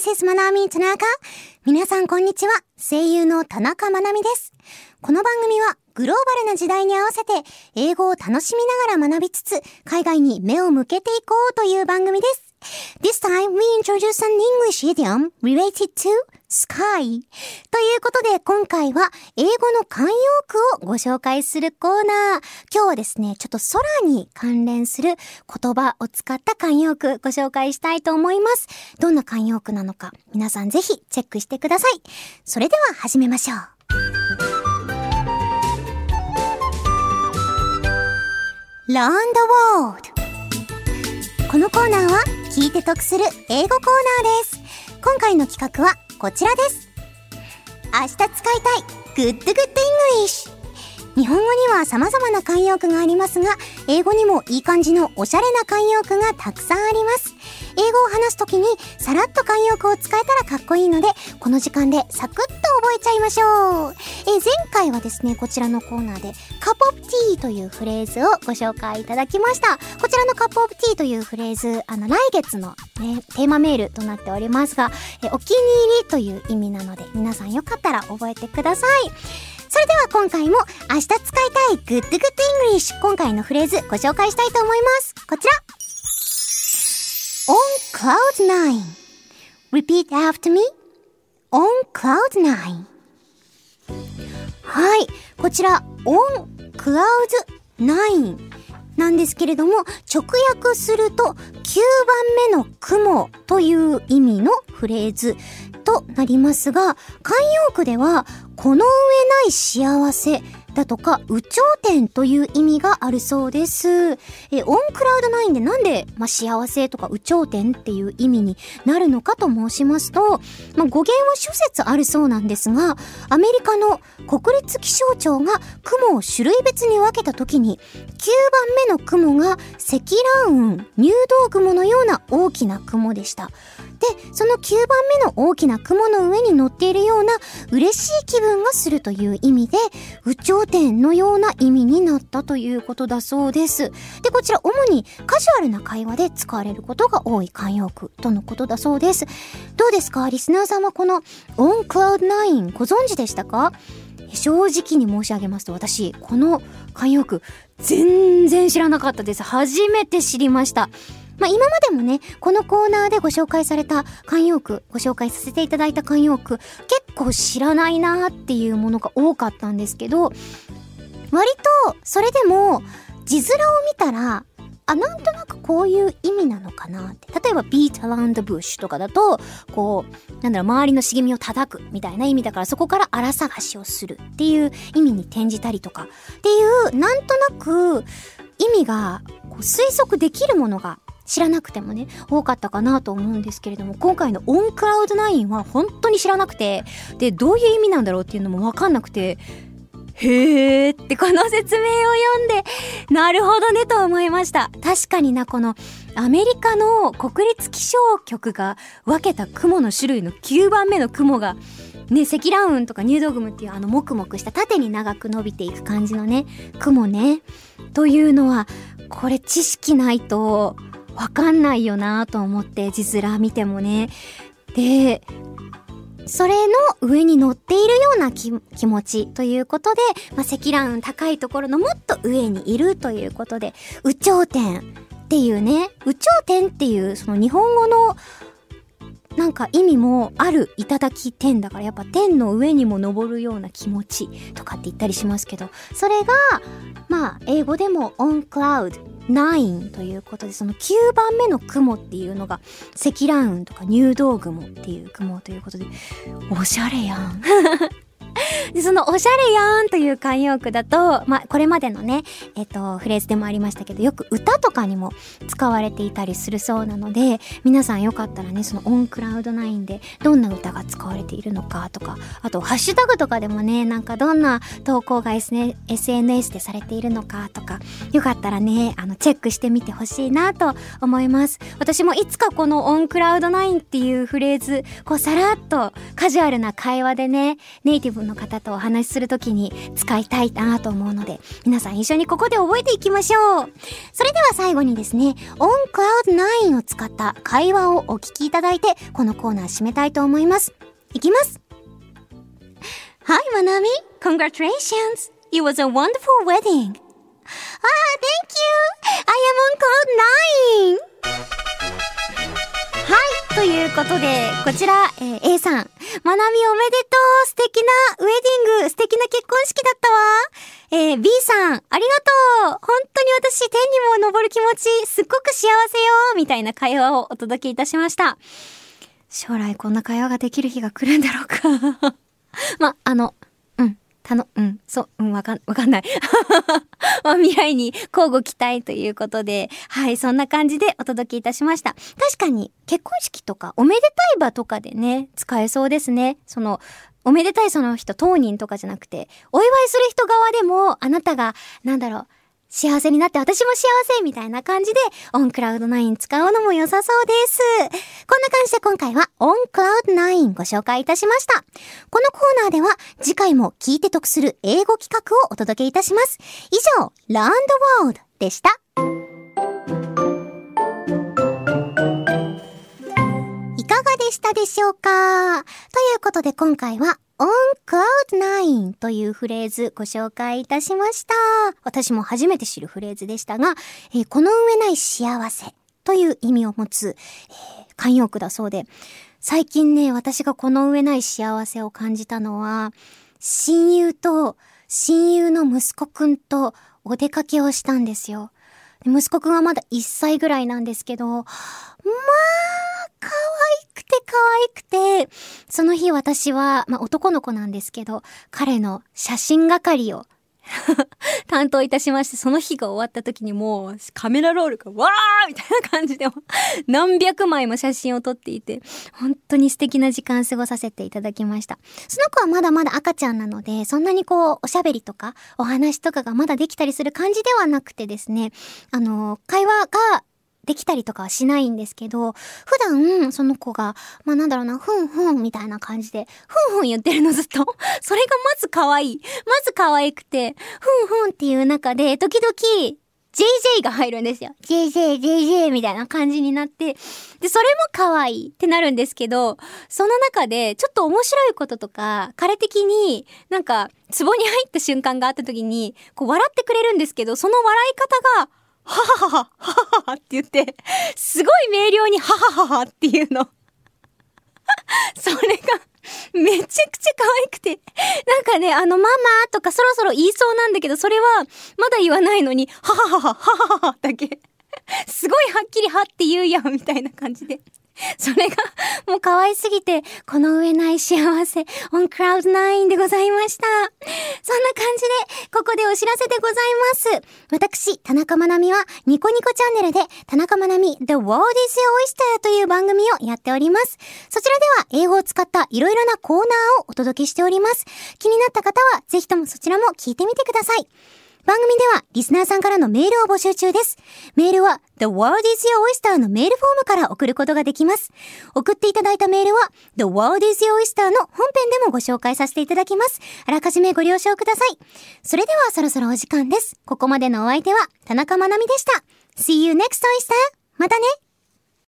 This is Manami Tanaka. 皆さんこんにちは。声優の田中まなみです。この番組はグローバルな時代に合わせて英語を楽しみながら学びつつ海外に目を向けていこうという番組です。This time we introduce an English idiom related to sky. ということで今回は英語の慣用句をご紹介するコーナー。今日はですね、ちょっと空に関連する言葉を使った慣用句ご紹介したいと思います。どんな慣用句なのか皆さんぜひチェックしてください。それでは始めましょう。Learn the World このコーナーは聞いて得する英語コーナーです。今回の企画はこちらです。明日使いたい Good Good English 日本語には様々な慣用句がありますが、英語にもいい感じのおしゃれな慣用句がたくさんあります。英語を話すときにさらっと慣用句を使えたらかっこいいので、この時間でサクッと覚えちゃいましょう。え前回はですね、こちらのコーナーでカップオブティーというフレーズをご紹介いただきました。こちらのカップオブティーというフレーズ、あの来月のね、テーマメールとなっておりますが、えお気に入りという意味なので、皆さんよかったら覚えてください。それでは今回も明日使いたい Good Good English 今回のフレーズご紹介したいと思います。こちら On Cloud 9 Repeat after me. On Cloud 9はい。こちら On Cloud 9なんですけれども、直訳すると、9番目の雲という意味のフレーズとなりますが、慣用句では、この上ない幸せだとか、有頂天という意味があるそうです。え、オンクラウド9でなんで、まあ、幸せとか有頂天っていう意味になるのかと申しますと、まあ、語源は諸説あるそうなんですが、アメリカの国立気象庁が雲を種類別に分けた時に、9番目の雲が積乱雲、入道雲のような大きな雲でした。で、その9番目の大きな雲の上に乗っているような嬉しい気分がするという意味で、有頂天のような意味になったということだそうです。で、こちら主にカジュアルな会話で使われることが多い慣用句とのことだそうです。どうですか？リスナーさんはこの On Cloud 9ご存知でしたか？正直に申し上げますと私この慣用句全然知らなかったです初めて知りましたまあ、今までもね、このコーナーでご紹介された慣用句、ご紹介させていただいた慣用句、結構知らないなーっていうものが多かったんですけど、割と、それでも、字面を見たら、あ、なんとなくこういう意味なのかなって。例えば beat around the bush とかだと、こう、なんだろう、周りの茂みを叩くみたいな意味だから、そこから荒探しをするっていう意味に転じたりとか、っていう、なんとなく意味がこう推測できるものが知らなくてもね、多かったかなと思うんですけれども、今回のオンクラウド9は本当に知らなくて、で、どういう意味なんだろうっていうのもわかんなくて、へーってこの説明を読んで、なるほどねと思いました。確かにな、このアメリカの国立気象局が分けた雲の種類の9番目の雲が、ね、積乱雲とか入道雲っていうあのもくもくした縦に長く伸びていく感じのね、雲ね。というのは、これ知識ないとわかんないよなと思って字面見てもね。で、それの上に乗っているような気持ちということで、まあ、積乱雲高いところのもっと上にいるということで、宇頂天っていうね、宇頂天っていうその日本語のなんか意味もあるいただき天だからやっぱ天の上にも昇るような気持ちとかって言ったりしますけど、それが、まあ英語でも on cloud 9ということで、その9番目の雲っていうのが、積乱雲とか入道雲っていう雲ということで、おしゃれやん。で、そのおしゃれやんという慣用句だと、まあ、これまでのね、えっ、と、フレーズでもありましたけど、よく歌とかにも使われていたりするそうなので、皆さんよかったらね、そのオンクラウド9でどんな歌が使われているのかとか、あと、ハッシュタグとかでもね、なんかどんな投稿が SNS でされているのかとか、よかったらね、あの、チェックしてみてほしいなと思います。私もいつかこのオンクラウド9っていうフレーズ、こう、さらっとカジュアルな会話でね、ネイティブの方とお話しするときに使いたいなと思うので、皆さん一緒にここで覚えていきましょう。それでは最後にですね、OnCloud9 を使った会話をお聞きいただいて、このコーナー締めたいと思います。いきます。Hi, Manami. Congratulations. It was a wonderful wedding. Ah, thank you. I am on cloud 9. はい。ということで、こちら、えー、A さん。まなみおめでとう。素敵なウェディング。素敵な結婚式だったわ。えー、B さん、ありがとう。本当に私、天にも昇る気持ち、すっごく幸せよ。みたいな会話をお届けいたしました。将来こんな会話ができる日が来るんだろうか。ま、あの、たの、うん、そう、うん、わかん、わかんない。まあ、未来に交互期待ということで、はい、そんな感じでお届けいたしました。確かに、結婚式とか、おめでたい場とかでね、使えそうですね。その、おめでたいその人当人とかじゃなくて、お祝いする人側でも、あなたが、なんだろう、幸せになって私も幸せみたいな感じで、オンクラウド9使うのも良さそうです。こんな感じで今回はオンクラウド9ご紹介いたしました。このコーナーでは次回も聞いて得する英語企画をお届けいたします。以上、ランドワールドでした。いかがでしたでしょうか？ということで今回は on cloud9 というフレーズご紹介いたしました。私も初めて知るフレーズでしたが、えー、この上ない幸せという意味を持つ、えー、慣用句だそうで、最近ね、私がこの上ない幸せを感じたのは、親友と親友の息子くんとお出かけをしたんですよ。息子くんはまだ1歳ぐらいなんですけど、まあ、可愛くて可愛くて、その日私は、まあ男の子なんですけど、彼の写真係を 担当いたしまして、その日が終わった時にもうカメラロールがわーみたいな感じで 何百枚も写真を撮っていて、本当に素敵な時間過ごさせていただきました。その子はまだまだ赤ちゃんなので、そんなにこう、おしゃべりとか、お話とかがまだできたりする感じではなくてですね、あの、会話ができたりとかはしないんですけど、普段、その子が、まあなんだろうな、ふんふんみたいな感じで、ふんふん言ってるのずっと。それがまず可愛い。まず可愛くて、ふんふんっていう中で、時々、JJ が入るんですよ。JJ、JJ みたいな感じになって、で、それも可愛いってなるんですけど、その中で、ちょっと面白いこととか、彼的になんか、壺に入った瞬間があった時に、こう笑ってくれるんですけど、その笑い方が、はははは、はははって言って、すごい明瞭にははははっていうの。それが、めちゃくちゃ可愛くて。なんかね、あの、ママとかそろそろ言いそうなんだけど、それは、まだ言わないのに、はははは、ははははだけ。すごいはっきりはって言うやん、みたいな感じで。それが、もう可愛すぎて、この上ない幸せ、オンクラウド9でございました。そんな感じで、ここでお知らせでございます。私、田中まなみは、ニコニコチャンネルで、田中まなみ The World is Your Oyster という番組をやっております。そちらでは、英語を使ったいろいろなコーナーをお届けしております。気になった方は、ぜひともそちらも聞いてみてください。番組ではリスナーさんからのメールを募集中です。メールは The World is Your Oyster のメールフォームから送ることができます。送っていただいたメールは The World is Your Oyster の本編でもご紹介させていただきます。あらかじめご了承ください。それではそろそろお時間です。ここまでのお相手は田中まなみでした。See you next oyster! またね